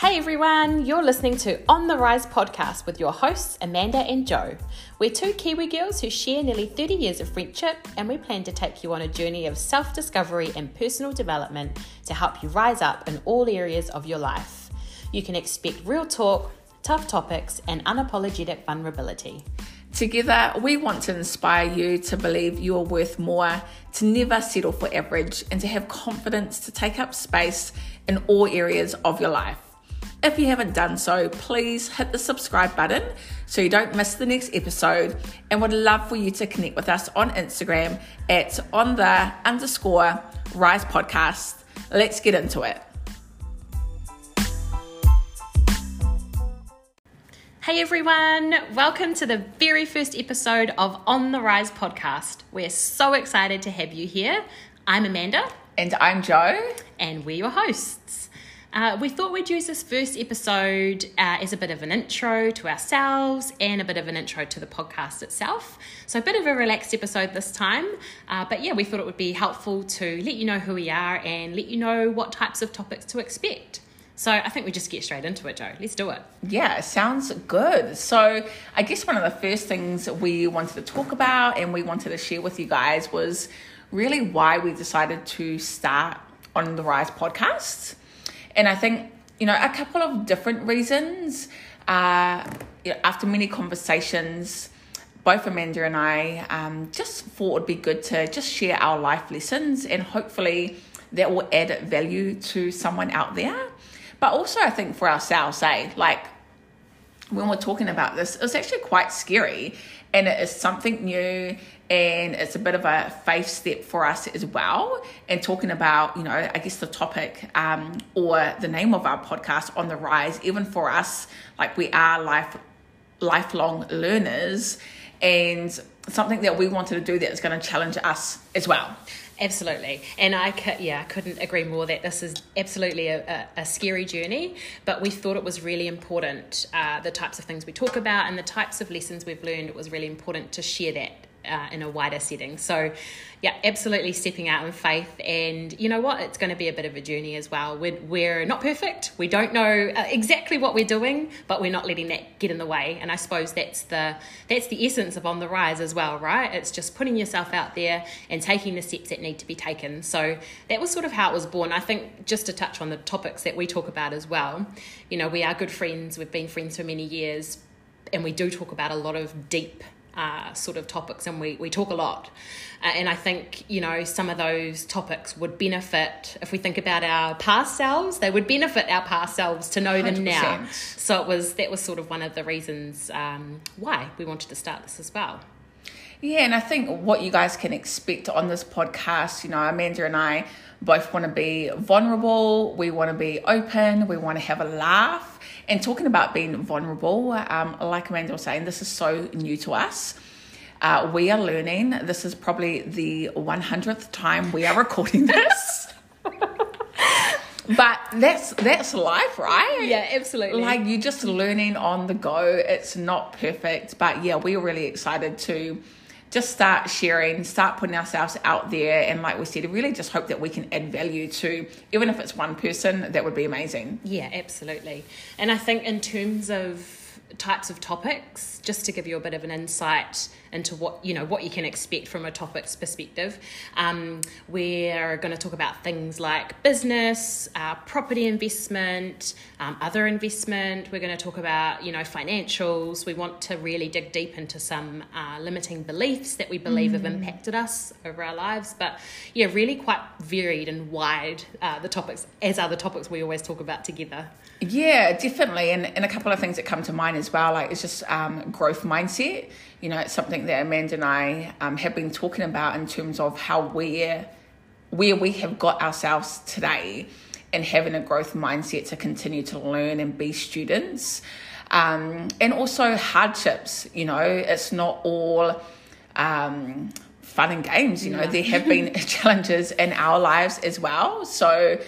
Hey everyone, you're listening to On the Rise podcast with your hosts Amanda and Jo. We're two Kiwi girls who share nearly 30 years of friendship, and we plan to take you on a journey of self discovery and personal development to help you rise up in all areas of your life. You can expect real talk, tough topics, and unapologetic vulnerability. Together, we want to inspire you to believe you are worth more, to never settle for average, and to have confidence to take up space in all areas of your life. If you haven't done so, please hit the subscribe button so you don't miss the next episode and would love for you to connect with us on Instagram at on the underscore rise podcast. Let's get into it. Hey everyone, welcome to the very first episode of On the Rise podcast. We're so excited to have you here. I'm Amanda. And I'm Jo. And we're your hosts. Uh, we thought we'd use this first episode uh, as a bit of an intro to ourselves and a bit of an intro to the podcast itself. So, a bit of a relaxed episode this time. Uh, but yeah, we thought it would be helpful to let you know who we are and let you know what types of topics to expect. So, I think we just get straight into it, Jo. Let's do it. Yeah, sounds good. So, I guess one of the first things we wanted to talk about and we wanted to share with you guys was really why we decided to start on the Rise podcast. And I think, you know, a couple of different reasons. Uh, you know, after many conversations, both Amanda and I um, just thought it'd be good to just share our life lessons and hopefully that will add value to someone out there. But also, I think for ourselves, eh? Like, when we're talking about this, it's actually quite scary. And it is something new and it's a bit of a faith step for us as well. And talking about you know i guess the topic um, or the name of our podcast on the rise even for us like we are life lifelong learners and something that we wanted to do that is going to challenge us as well Absolutely, and I yeah, I couldn't agree more that this is absolutely a, a, a scary journey. But we thought it was really important uh, the types of things we talk about and the types of lessons we've learned. It was really important to share that uh, in a wider setting. So, yeah, absolutely stepping out in faith. And you know what? It's going to be a bit of a journey as well. We're, we're not perfect. We don't know uh, exactly what we're doing, but we're not letting that get in the way. And I suppose that's the that's the essence of on the rise as well, right? It's just putting yourself out there and taking the steps that need to be taken. So that was sort of how it was born. I think just to touch on the topics that we talk about as well. You know, we are good friends. We've been friends for many years, and we do talk about a lot of deep uh, sort of topics, and we, we talk a lot. Uh, and I think, you know, some of those topics would benefit, if we think about our past selves, they would benefit our past selves to know 100%. them now. So it was that was sort of one of the reasons um, why we wanted to start this as well. Yeah, and I think what you guys can expect on this podcast, you know, Amanda and I both want to be vulnerable, we want to be open, we want to have a laugh. And talking about being vulnerable, um, like Amanda was saying, this is so new to us. Uh, we are learning. This is probably the 100th time we are recording this. but that's that's life right yeah absolutely like you're just learning on the go it's not perfect but yeah we're really excited to just start sharing, start putting ourselves out there. And like we said, really just hope that we can add value to, even if it's one person, that would be amazing. Yeah, absolutely. And I think in terms of types of topics, just to give you a bit of an insight into what you know what you can expect from a topics perspective. Um, we're going to talk about things like business, uh, property investment, um, other investment. We're going to talk about you know financials. We want to really dig deep into some uh, limiting beliefs that we believe mm. have impacted us over our lives. But yeah, really quite varied and wide uh, the topics as are the topics we always talk about together. Yeah, definitely. And, and a couple of things that come to mind as well, like it's just um, growth mindset. You know, it's something that Amanda and I um, have been talking about in terms of how we're, where we have got ourselves today and having a growth mindset to continue to learn and be students. Um, and also hardships, you know, it's not all um, fun and games, you know, yeah. there have been challenges in our lives as well. So,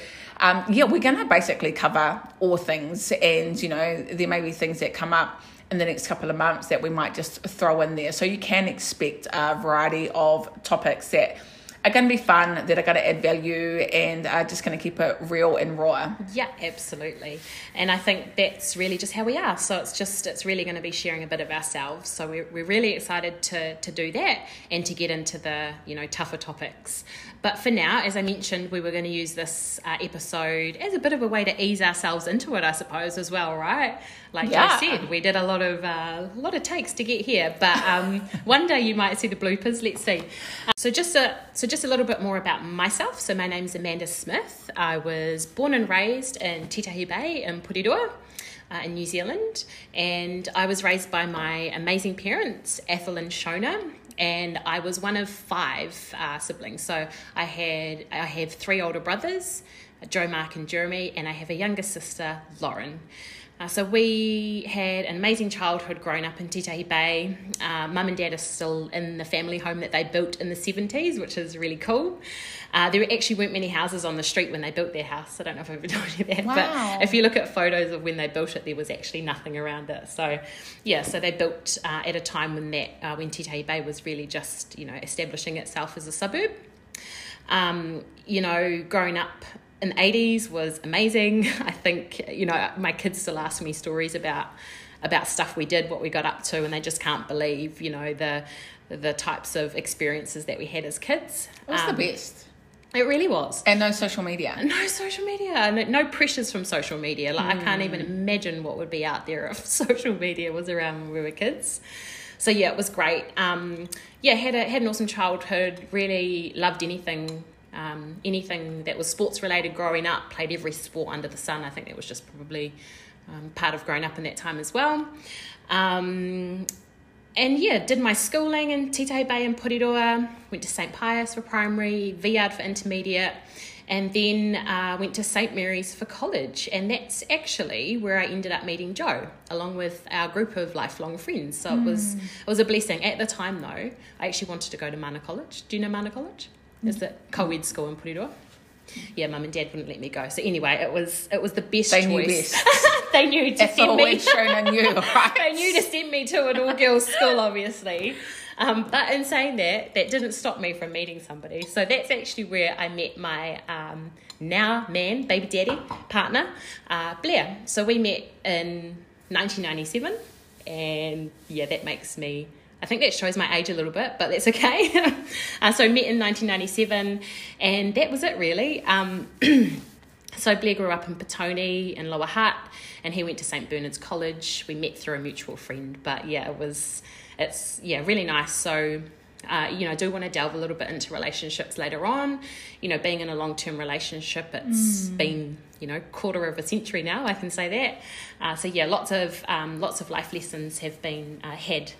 um, yeah, we're going to basically cover all things, and you know, there may be things that come up in the next couple of months that we might just throw in there. So you can expect a variety of topics that are going to be fun, that are going to add value, and are just going to keep it real and raw. Yeah, absolutely. And I think that's really just how we are. So it's just, it's really going to be sharing a bit of ourselves. So we're, we're really excited to, to do that and to get into the, you know, tougher topics. But for now, as I mentioned, we were going to use this uh, episode as a bit of a way to ease ourselves into it, I suppose, as well, right? Like yeah. I said, we did a lot of uh, a lot of takes to get here, but um, one day you might see the bloopers. Let's see. Uh, so just a so just a little bit more about myself. So my name's Amanda Smith. I was born and raised in Titahi Bay in Porirua. Uh, in New Zealand, and I was raised by my amazing parents, Ethel and Shona, and I was one of five uh, siblings. So I had I have three older brothers, Joe, Mark, and Jeremy, and I have a younger sister, Lauren. Uh, so we had an amazing childhood growing up in Titahi Bay. Uh, Mum and Dad are still in the family home that they built in the 70s, which is really cool. Uh, there actually weren't many houses on the street when they built their house. I don't know if I've ever told you that, wow. but if you look at photos of when they built it, there was actually nothing around it. So, yeah, so they built uh, at a time when that uh, when Titahi Bay was really just you know establishing itself as a suburb. Um, you know, growing up in the 80s was amazing. I think, you know, my kids still ask me stories about about stuff we did, what we got up to, and they just can't believe, you know, the the types of experiences that we had as kids. It was um, the best. It really was. And no social media. No social media. No, no pressures from social media. Like, mm. I can't even mm. imagine what would be out there if social media was around when we were kids. So, yeah, it was great. Um, yeah, had, a, had an awesome childhood. Really loved anything um, anything that was sports related growing up, played every sport under the sun. I think that was just probably um, part of growing up in that time as well. Um, and yeah, did my schooling in Titahi Bay and Porirua, went to St. Pius for primary, Viard for intermediate, and then uh, went to St. Mary's for college. And that's actually where I ended up meeting Jo, along with our group of lifelong friends. So mm. it was hmm. it was a blessing. At the time, though, I actually wanted to go to Mana College. Do you know Mana College? Is the co-ed school in Porirua. Yeah, mum and dad wouldn't let me go. So anyway, it was it was the best they choice. Knew best. they knew to That's send me. Shona knew, right? they knew to send me to an all girls school, obviously. Um, but in saying that, that didn't stop me from meeting somebody. So that's actually where I met my um, now man, baby daddy partner, uh, Blair. So we met in 1997, and yeah, that makes me I think that shows my age a little bit, but that's okay. uh, so met in 1997, and that was it really. Um, so Blair grew up in Petone in Lower Hutt, and he went to St Bernard's College. We met through a mutual friend, but yeah, it was it's yeah really nice. So. Uh, you know, I do want to delve a little bit into relationships later on. You know, being in a long term relationship, it's mm. been you know quarter of a century now. I can say that. Uh, so yeah, lots of um, lots of life lessons have been uh, had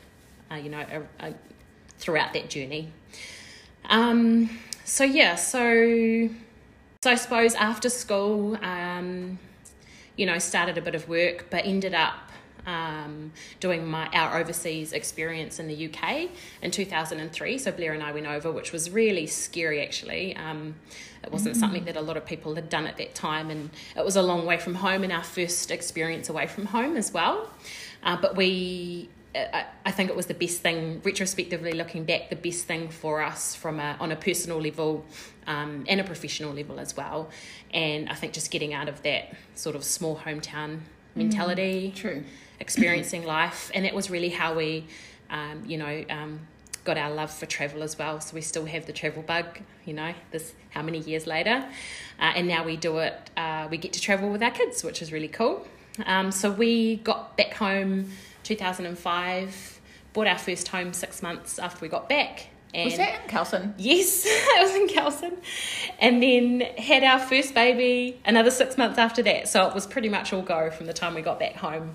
uh, you know, a, a, throughout that journey. Um, so yeah, so so I suppose after school, um, you know, started a bit of work, but ended up um, doing my our overseas experience in the UK in 2003. So Blair and I went over, which was really scary actually. Um, it wasn't mm. something that a lot of people had done at that time, and it was a long way from home and our first experience away from home as well. Uh, but we I, I think it was the best thing, retrospectively looking back, the best thing for us from a, on a personal level um, and a professional level as well. And I think just getting out of that sort of small hometown mentality, mm, true, experiencing life, and that was really how we, um, you know, um, got our love for travel as well. So we still have the travel bug, you know, this how many years later, uh, and now we do it. Uh, we get to travel with our kids, which is really cool. Um, so we got back home 2005. Bought our first home six months after we got back. And was that in Kelson? Yes, it was in Kelson. And then had our first baby another six months after that. So it was pretty much all go from the time we got back home.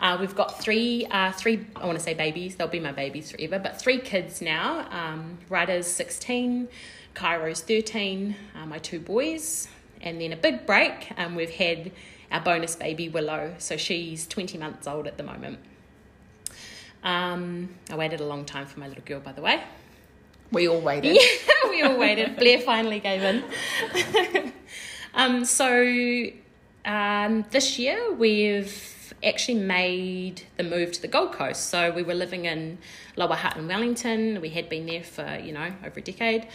Uh, we've got three, uh, three. I want to say babies. They'll be my babies forever. But three kids now. Um, Ryder's sixteen, Cairo's thirteen. Uh, my two boys, and then a big break. Um, we've had our bonus baby Willow. So she's twenty months old at the moment. Um, I waited a long time for my little girl, by the way. We all waited. Yeah, we all waited. Blair finally gave in. um, so um, this year we've actually made the move to the Gold Coast. So we were living in Lower Hutt in Wellington. We had been there for, you know, over a decade.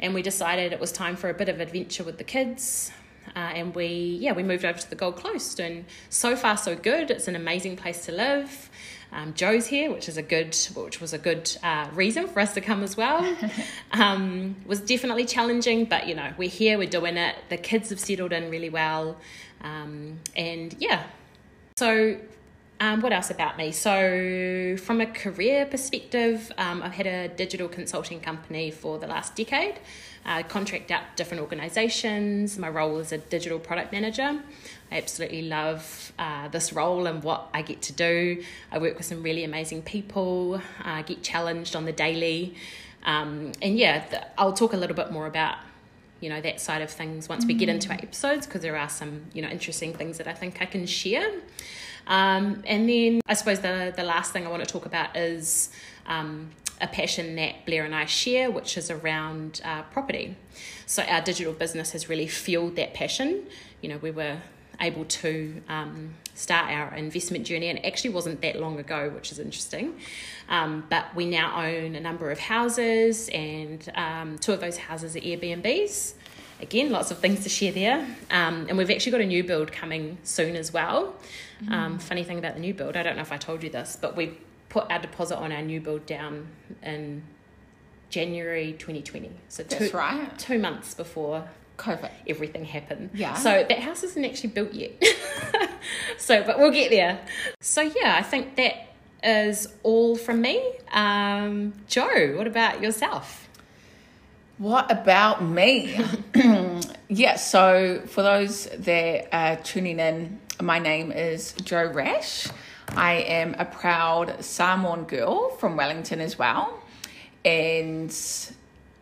And we decided it was time for a bit of adventure with the kids. Uh, and we, yeah, we moved over to the Gold Coast. And so far, so good. It's an amazing place to live. Um, Jo's here, which is a good, which was a good uh, reason for us to come as well. Um, was definitely challenging, but you know we're here, we're doing it. The kids have settled in really well, um, and yeah. So, um, what else about me? So, from a career perspective, um, I've had a digital consulting company for the last decade. I contract out different organizations. My role is a digital product manager. I absolutely love uh, this role and what I get to do. I work with some really amazing people, I get challenged on the daily. Um, and yeah, th- I'll talk a little bit more about you know that side of things once we get into our episodes because there are some you know interesting things that I think I can share. Um, and then I suppose the the last thing I want to talk about is um, a passion that Blair and I share, which is around uh, property. So our digital business has really fueled that passion. You know, we were able to um, start our investment journey, and it actually wasn't that long ago, which is interesting. Um, but we now own a number of houses, and um, two of those houses are Airbnbs. Again, lots of things to share there. Um, and we've actually got a new build coming soon as well. Um, funny thing about the new build, I don't know if I told you this, but we put our deposit on our new build down in January 2020. So two, That's right. two months before COVID. everything happened. Yeah. So that house isn't actually built yet. so, but we'll get there. So yeah, I think that is all from me. Um, Jo, what about yourself? What about me? yeah, so for those that are tuning in, my name is Jo Rash. I am a proud Samoan girl from Wellington as well. And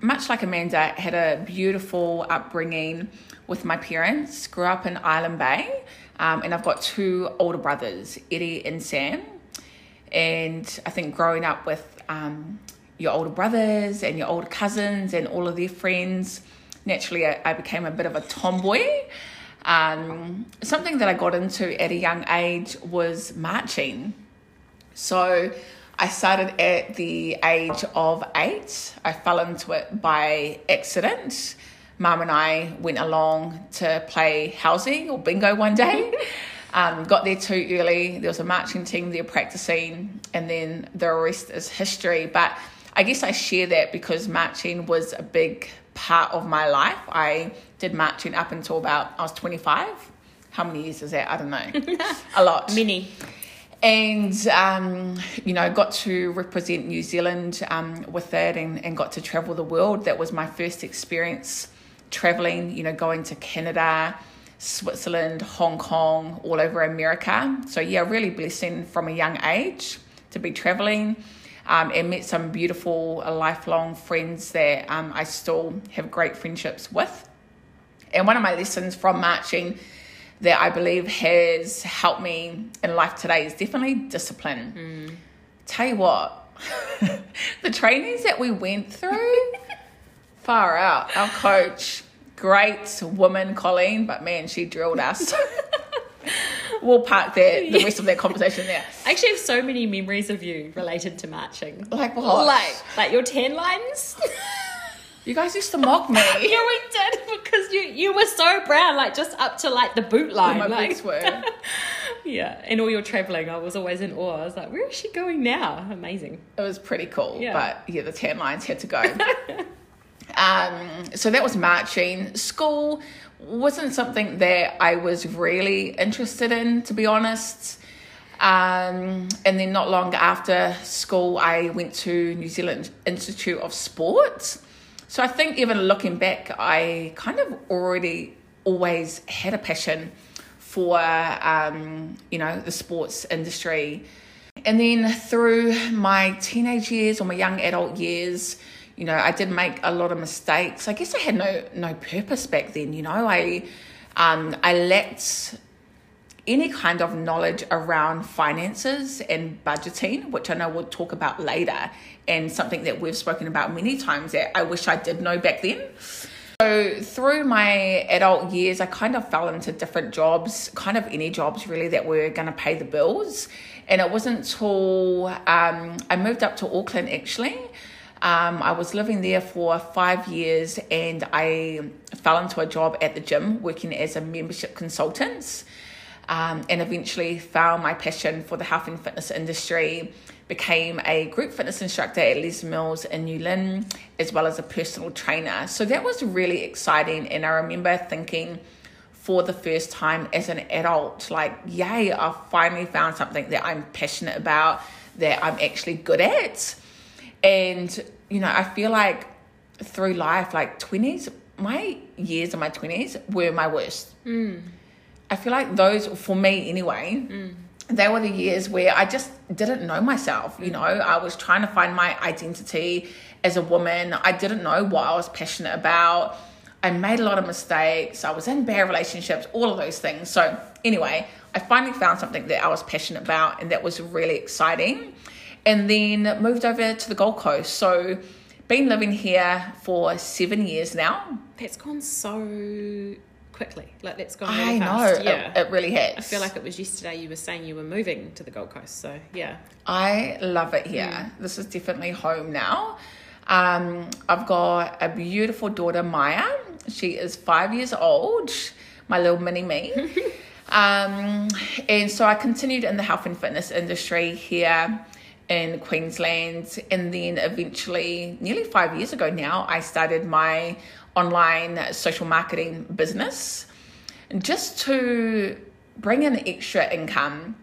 much like Amanda, had a beautiful upbringing with my parents. Grew up in Island Bay, um, and I've got two older brothers, Eddie and Sam. And I think growing up with um, your older brothers and your older cousins and all of their friends, naturally I, I became a bit of a tomboy. Um, something that I got into at a young age was marching. So I started at the age of eight. I fell into it by accident. Mum and I went along to play housie or bingo one day. Um, got there too early. There was a marching team there practicing, and then the rest is history. But I guess I share that because marching was a big part of my life. I did marching up until about I was 25. How many years is that? I don't know. a lot Mini. And um, you know got to represent new zealand um, with that and, and got to travel the world. That was my first experience traveling you know going to canada switzerland hong kong all over america. So yeah really blessing from a young age to be traveling um, and met some beautiful uh, lifelong friends that um, i still have great friendships with. And one of my lessons from marching that I believe has helped me in life today is definitely discipline. Hmm. Tell you what, the trainings that we went through, far out. Our coach, great woman, Colleen, but man, she drilled us. we'll park there, the rest of that conversation there. I actually have so many memories of you related to marching. Like what? Like, like your tan lines. You guys used to mock me. yeah, we did because you you were so brown, like just up to like the boot line. my like, boots were. yeah, and all your traveling, I was always in awe. I was like, where is she going now? Amazing. It was pretty cool, Yeah. but yeah, the tan lines had to go. um, so that was marching. School wasn't something that I was really interested in, to be honest. Um, and then not long after school, I went to New Zealand Institute of Sport. So I think even looking back, I kind of already always had a passion for um, you know the sports industry. And then through my teenage years or my young adult years, you know, I did make a lot of mistakes. I guess I had no no purpose back then. You know, I um, I lacked any kind of knowledge around finances and budgeting, which I know we'll talk about later, and something that we've spoken about many times that I wish I did know back then. So through my adult years, I kind of fell into different jobs, kind of any jobs really that were going to pay the bills. And it wasn't until um, I moved up to Auckland actually. Um, I was living there for five years and I fell into a job at the gym working as a membership consultant um, and eventually found my passion for the health and fitness industry. Became a group fitness instructor at Les Mills in New Lynn, as well as a personal trainer. So that was really exciting. And I remember thinking for the first time as an adult, like, yay, I finally found something that I'm passionate about, that I'm actually good at. And, you know, I feel like through life, like 20s, my years of my 20s were my worst. Mm. I feel like those, for me anyway, mm. they were the years where I just didn't know myself. You know, I was trying to find my identity as a woman. I didn't know what I was passionate about. I made a lot of mistakes. I was in bad relationships, all of those things. So, anyway, I finally found something that I was passionate about, and that was really exciting. And then moved over to the Gold Coast. So, been living here for seven years now. That's gone so quickly. Like that's gone really I fast. know, Yeah. it, it really has. I feel like it was yesterday you were saying you were moving to the Gold Coast. So yeah. I love it here. Mm. This is definitely home now. Um, I've got a beautiful daughter, Maya. She is five years old, my little mini me. um, and so I continued in the health and fitness industry here in Queensland. And then eventually, nearly five years ago now, I started my online social marketing business just to bring in extra income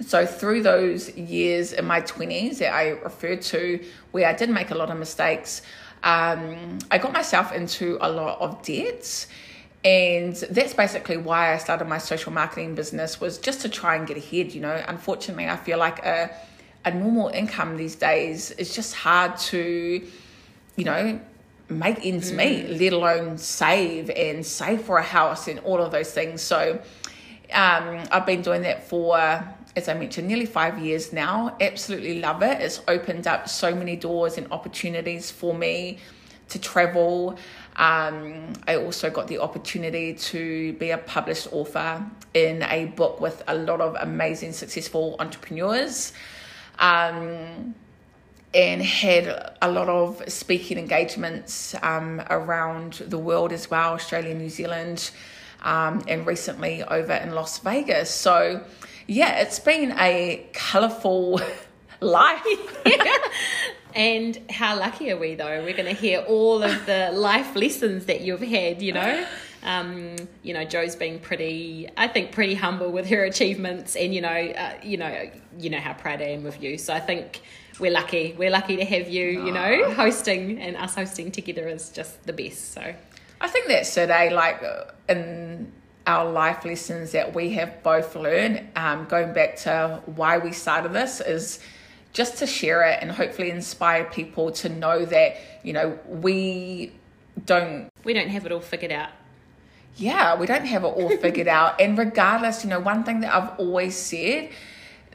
so through those years in my 20s that i referred to where i did make a lot of mistakes um, i got myself into a lot of debts and that's basically why i started my social marketing business was just to try and get ahead you know unfortunately i feel like a, a normal income these days, it's just hard to you know make ends meet let alone save and save for a house and all of those things so um, I've been doing that for, as I mentioned, nearly five years now. Absolutely love it. It's opened up so many doors and opportunities for me to travel. Um, I also got the opportunity to be a published author in a book with a lot of amazing, successful entrepreneurs. Um, and had a lot of speaking engagements um, around the world as well, Australia, New Zealand, um, and recently over in Las Vegas. So, yeah, it's been a colourful life. And how lucky are we though? We're going to hear all of the life lessons that you've had, you know. Um, you know, Jo's being pretty, I think, pretty humble with her achievements, and you know, uh, you know, you know how proud I am of you. So I think we're lucky. We're lucky to have you. You know, hosting and us hosting together is just the best. So I think that's it, eh? Like uh, in our life lessons that we have both learned, um, going back to why we started this, is just to share it and hopefully inspire people to know that, you know, we don't we don't have it all figured out. Yeah, we don't have it all figured out. And regardless, you know, one thing that I've always said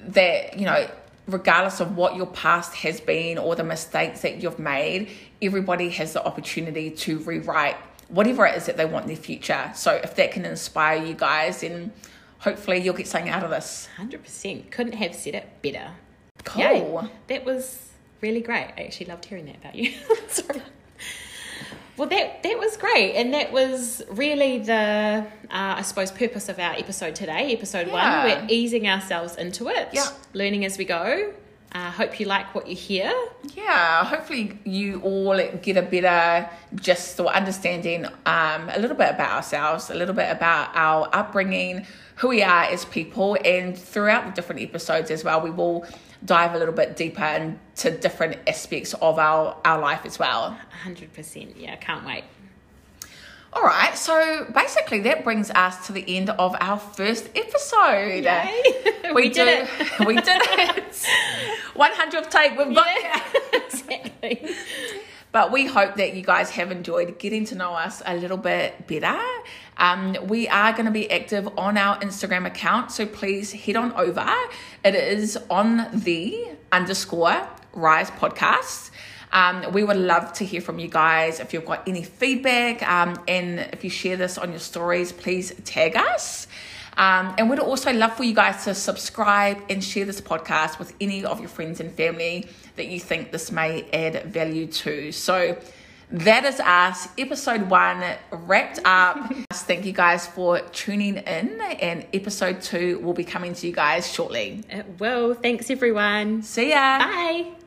that, you know, regardless of what your past has been or the mistakes that you've made, everybody has the opportunity to rewrite whatever it is that they want in their future. So if that can inspire you guys, then hopefully you'll get something out of this. Hundred percent. Couldn't have said it better. Cool. Yay. That was really great. I actually loved hearing that about you. Sorry. Well, that that was great, and that was really the uh, I suppose purpose of our episode today, episode Yeah. one. We're easing ourselves into it, Yeah. learning as we go. Uh, hope you like what you hear. Yeah, hopefully you all get a better gist or understanding um, a little bit about ourselves, a little bit about our upbringing, who we are as people, and throughout the different episodes as well, we will dive a little bit deeper into different aspects of our, our life as well. hundred percent. Yeah, can't wait. All right, so basically that brings us to the end of our first episode. Yay. We did it. we did it. 100th take, we've got Yeah, exactly. But we hope that you guys have enjoyed getting to know us a little bit better. Um, we are going to be active on our Instagram account, so please head on over. It is on the underscore Rise podcast. Um, we would love to hear from you guys. If you've got any feedback, um, and if you share this on your stories, please tag us. Um, and we'd also love for you guys to subscribe and share this podcast with any of your friends and family that you think this may add value to. So that is us, episode one wrapped up. Thank you guys for tuning in, and episode two will be coming to you guys shortly. Uh, it will. Thanks, everyone. See ya. Bye.